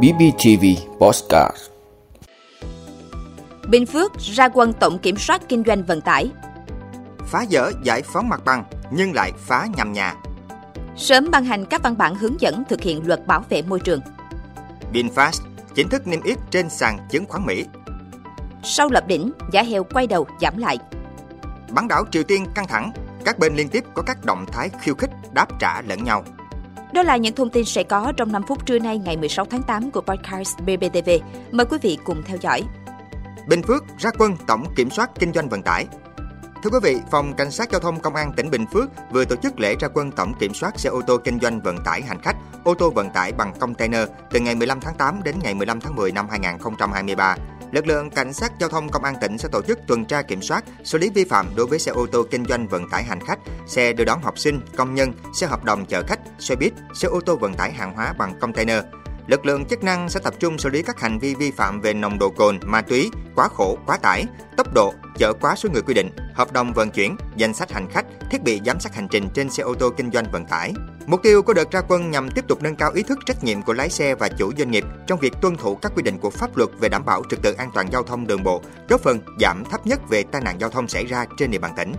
BBTV Postcard Bình Phước ra quân tổng kiểm soát kinh doanh vận tải. Phá dỡ giải phóng mặt bằng nhưng lại phá nhằm nhà. Sớm ban hành các văn bản hướng dẫn thực hiện luật bảo vệ môi trường. VinFast chính thức niêm yết trên sàn chứng khoán Mỹ. Sau lập đỉnh, giá heo quay đầu giảm lại. Bán đảo Triều Tiên căng thẳng, các bên liên tiếp có các động thái khiêu khích đáp trả lẫn nhau. Đó là những thông tin sẽ có trong 5 phút trưa nay ngày 16 tháng 8 của podcast BBTV. Mời quý vị cùng theo dõi. Bình Phước ra quân tổng kiểm soát kinh doanh vận tải. Thưa quý vị, Phòng Cảnh sát Giao thông Công an tỉnh Bình Phước vừa tổ chức lễ ra quân tổng kiểm soát xe ô tô kinh doanh vận tải hành khách, ô tô vận tải bằng container từ ngày 15 tháng 8 đến ngày 15 tháng 10 năm 2023. Lực lượng cảnh sát giao thông công an tỉnh sẽ tổ chức tuần tra kiểm soát, xử lý vi phạm đối với xe ô tô kinh doanh vận tải hành khách, xe đưa đón học sinh, công nhân, xe hợp đồng chở khách, xe buýt, xe ô tô vận tải hàng hóa bằng container. Lực lượng chức năng sẽ tập trung xử lý các hành vi vi phạm về nồng độ cồn, ma túy, quá khổ, quá tải, tốc độ, chở quá số người quy định, hợp đồng vận chuyển, danh sách hành khách, thiết bị giám sát hành trình trên xe ô tô kinh doanh vận tải. Mục tiêu của đợt ra quân nhằm tiếp tục nâng cao ý thức trách nhiệm của lái xe và chủ doanh nghiệp trong việc tuân thủ các quy định của pháp luật về đảm bảo trật tự an toàn giao thông đường bộ, góp phần giảm thấp nhất về tai nạn giao thông xảy ra trên địa bàn tỉnh.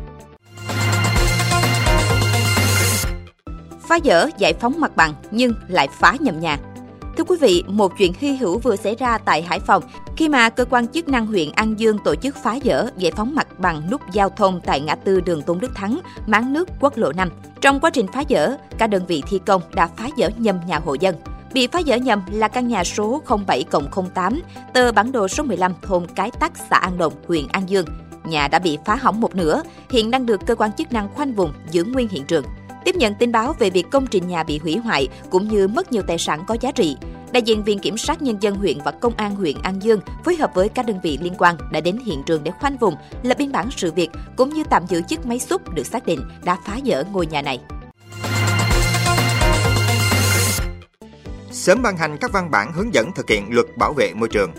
Phá dỡ giải phóng mặt bằng nhưng lại phá nhầm nhà. Thưa quý vị, một chuyện hy hữu vừa xảy ra tại Hải Phòng khi mà cơ quan chức năng huyện An Dương tổ chức phá dỡ giải phóng mặt bằng nút giao thông tại ngã tư đường Tôn Đức Thắng, máng nước quốc lộ 5. Trong quá trình phá dỡ, các đơn vị thi công đã phá dỡ nhầm nhà hộ dân. Bị phá dỡ nhầm là căn nhà số 07 08, tờ bản đồ số 15 thôn Cái Tắc, xã An Đồng, huyện An Dương. Nhà đã bị phá hỏng một nửa, hiện đang được cơ quan chức năng khoanh vùng giữ nguyên hiện trường. Tiếp nhận tin báo về việc công trình nhà bị hủy hoại cũng như mất nhiều tài sản có giá trị, đại diện Viện Kiểm sát Nhân dân huyện và Công an huyện An Dương phối hợp với các đơn vị liên quan đã đến hiện trường để khoanh vùng, lập biên bản sự việc cũng như tạm giữ chiếc máy xúc được xác định đã phá dỡ ngôi nhà này. Sớm ban hành các văn bản hướng dẫn thực hiện luật bảo vệ môi trường.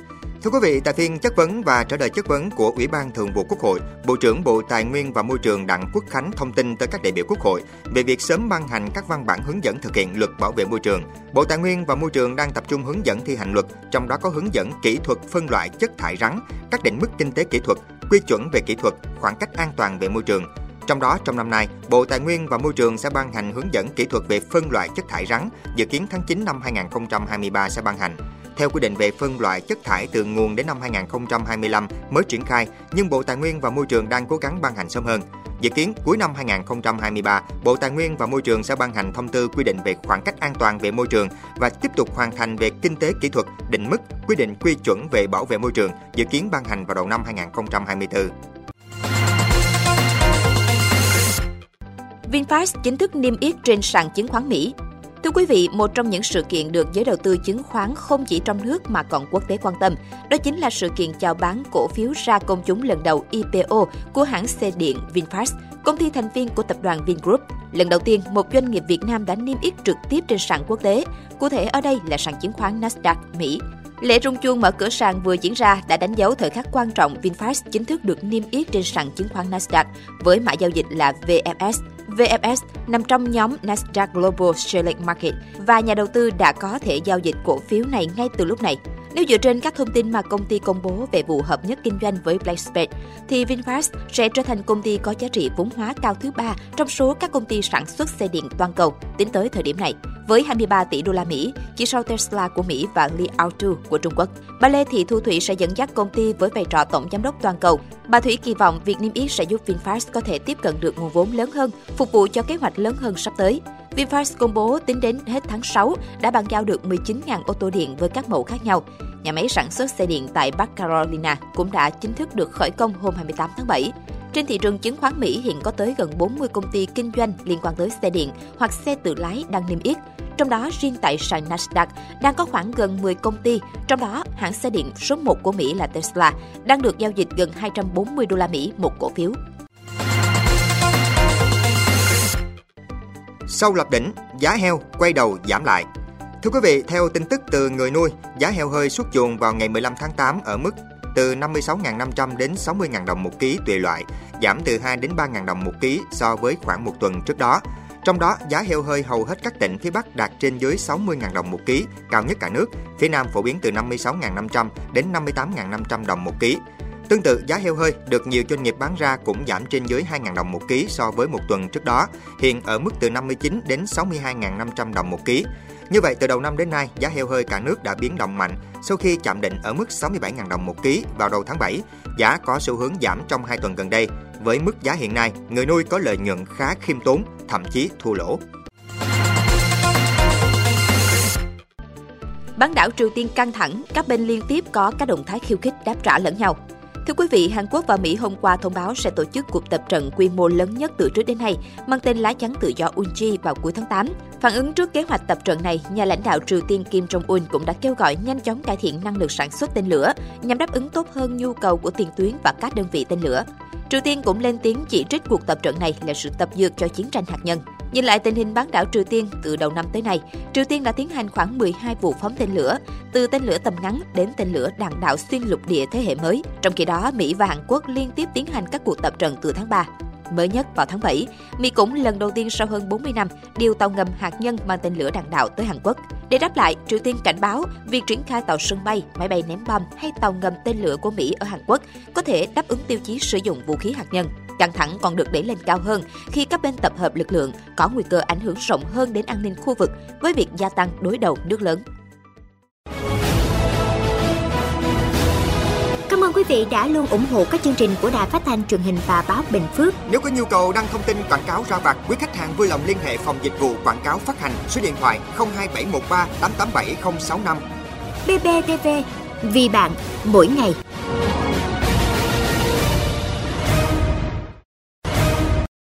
Thưa quý vị, tại phiên chất vấn và trả lời chất vấn của Ủy ban Thường vụ Quốc hội, Bộ trưởng Bộ Tài nguyên và Môi trường Đặng Quốc Khánh thông tin tới các đại biểu Quốc hội về việc sớm ban hành các văn bản hướng dẫn thực hiện luật bảo vệ môi trường. Bộ Tài nguyên và Môi trường đang tập trung hướng dẫn thi hành luật, trong đó có hướng dẫn kỹ thuật phân loại chất thải rắn, các định mức kinh tế kỹ thuật, quy chuẩn về kỹ thuật, khoảng cách an toàn về môi trường, trong đó, trong năm nay, Bộ Tài nguyên và Môi trường sẽ ban hành hướng dẫn kỹ thuật về phân loại chất thải rắn, dự kiến tháng 9 năm 2023 sẽ ban hành. Theo quy định về phân loại chất thải từ nguồn đến năm 2025 mới triển khai, nhưng Bộ Tài nguyên và Môi trường đang cố gắng ban hành sớm hơn. Dự kiến cuối năm 2023, Bộ Tài nguyên và Môi trường sẽ ban hành thông tư quy định về khoảng cách an toàn về môi trường và tiếp tục hoàn thành về kinh tế kỹ thuật, định mức, quy định quy chuẩn về bảo vệ môi trường, dự kiến ban hành vào đầu năm 2024. VinFast chính thức niêm yết trên sàn chứng khoán Mỹ. Thưa quý vị, một trong những sự kiện được giới đầu tư chứng khoán không chỉ trong nước mà còn quốc tế quan tâm, đó chính là sự kiện chào bán cổ phiếu ra công chúng lần đầu IPO của hãng xe điện VinFast, công ty thành viên của tập đoàn Vingroup. Lần đầu tiên, một doanh nghiệp Việt Nam đã niêm yết trực tiếp trên sàn quốc tế, cụ thể ở đây là sàn chứng khoán Nasdaq Mỹ. Lễ rung chuông mở cửa sàn vừa diễn ra đã đánh dấu thời khắc quan trọng VinFast chính thức được niêm yết trên sàn chứng khoán Nasdaq với mã giao dịch là VFS. VFS nằm trong nhóm Nasdaq Global Select Market và nhà đầu tư đã có thể giao dịch cổ phiếu này ngay từ lúc này. Nếu dựa trên các thông tin mà công ty công bố về vụ hợp nhất kinh doanh với BlackSpace, thì VinFast sẽ trở thành công ty có giá trị vốn hóa cao thứ ba trong số các công ty sản xuất xe điện toàn cầu tính tới thời điểm này, với 23 tỷ đô la Mỹ, chỉ sau Tesla của Mỹ và Li Auto của Trung Quốc. Bà Lê Thị Thu Thủy sẽ dẫn dắt công ty với vai trò tổng giám đốc toàn cầu. Bà Thủy kỳ vọng việc niêm yết sẽ giúp VinFast có thể tiếp cận được nguồn vốn lớn hơn, phục vụ cho kế hoạch lớn hơn sắp tới. VinFast công bố tính đến hết tháng 6 đã bàn giao được 19.000 ô tô điện với các mẫu khác nhau. Nhà máy sản xuất xe điện tại Bắc Carolina cũng đã chính thức được khởi công hôm 28 tháng 7. Trên thị trường chứng khoán Mỹ hiện có tới gần 40 công ty kinh doanh liên quan tới xe điện hoặc xe tự lái đang niêm yết. Trong đó, riêng tại sàn Nasdaq đang có khoảng gần 10 công ty, trong đó hãng xe điện số 1 của Mỹ là Tesla đang được giao dịch gần 240 đô la Mỹ một cổ phiếu. Sau lập đỉnh, giá heo quay đầu giảm lại. Thưa quý vị, theo tin tức từ người nuôi, giá heo hơi xuất chuồng vào ngày 15 tháng 8 ở mức từ 56.500 đến 60.000 đồng một ký tùy loại, giảm từ 2 đến 3.000 đồng một ký so với khoảng một tuần trước đó. Trong đó, giá heo hơi hầu hết các tỉnh phía Bắc đạt trên dưới 60.000 đồng một ký, cao nhất cả nước. Phía Nam phổ biến từ 56.500 đến 58.500 đồng một ký. Tương tự, giá heo hơi được nhiều doanh nghiệp bán ra cũng giảm trên dưới 2.000 đồng một ký so với một tuần trước đó, hiện ở mức từ 59 đến 62.500 đồng một ký. Như vậy, từ đầu năm đến nay, giá heo hơi cả nước đã biến động mạnh sau khi chạm định ở mức 67.000 đồng một ký vào đầu tháng 7. Giá có xu hướng giảm trong 2 tuần gần đây. Với mức giá hiện nay, người nuôi có lợi nhuận khá khiêm tốn, thậm chí thua lỗ. Bán đảo Triều Tiên căng thẳng, các bên liên tiếp có các động thái khiêu khích đáp trả lẫn nhau. Thưa quý vị, Hàn Quốc và Mỹ hôm qua thông báo sẽ tổ chức cuộc tập trận quy mô lớn nhất từ trước đến nay, mang tên lá chắn tự do Unji vào cuối tháng 8. Phản ứng trước kế hoạch tập trận này, nhà lãnh đạo Triều Tiên Kim Jong-un cũng đã kêu gọi nhanh chóng cải thiện năng lực sản xuất tên lửa nhằm đáp ứng tốt hơn nhu cầu của tiền tuyến và các đơn vị tên lửa. Triều Tiên cũng lên tiếng chỉ trích cuộc tập trận này là sự tập dượt cho chiến tranh hạt nhân. Nhìn lại tình hình bán đảo Triều Tiên từ đầu năm tới nay, Triều Tiên đã tiến hành khoảng 12 vụ phóng tên lửa, từ tên lửa tầm ngắn đến tên lửa đạn đạo xuyên lục địa thế hệ mới. Trong khi đó, Mỹ và Hàn Quốc liên tiếp tiến hành các cuộc tập trận từ tháng 3. Mới nhất vào tháng 7, Mỹ cũng lần đầu tiên sau hơn 40 năm điều tàu ngầm hạt nhân mang tên lửa đạn đạo tới Hàn Quốc. Để đáp lại, Triều Tiên cảnh báo việc triển khai tàu sân bay, máy bay ném bom hay tàu ngầm tên lửa của Mỹ ở Hàn Quốc có thể đáp ứng tiêu chí sử dụng vũ khí hạt nhân. Căng thẳng còn được đẩy lên cao hơn khi các bên tập hợp lực lượng có nguy cơ ảnh hưởng rộng hơn đến an ninh khu vực với việc gia tăng đối đầu nước lớn. Cảm ơn quý vị đã luôn ủng hộ các chương trình của Đài Phát thanh truyền hình và báo Bình Phước. Nếu có nhu cầu đăng thông tin quảng cáo ra vặt, quý khách hàng vui lòng liên hệ phòng dịch vụ quảng cáo phát hành số điện thoại 02713 887065. BBTV, vì bạn, mỗi ngày.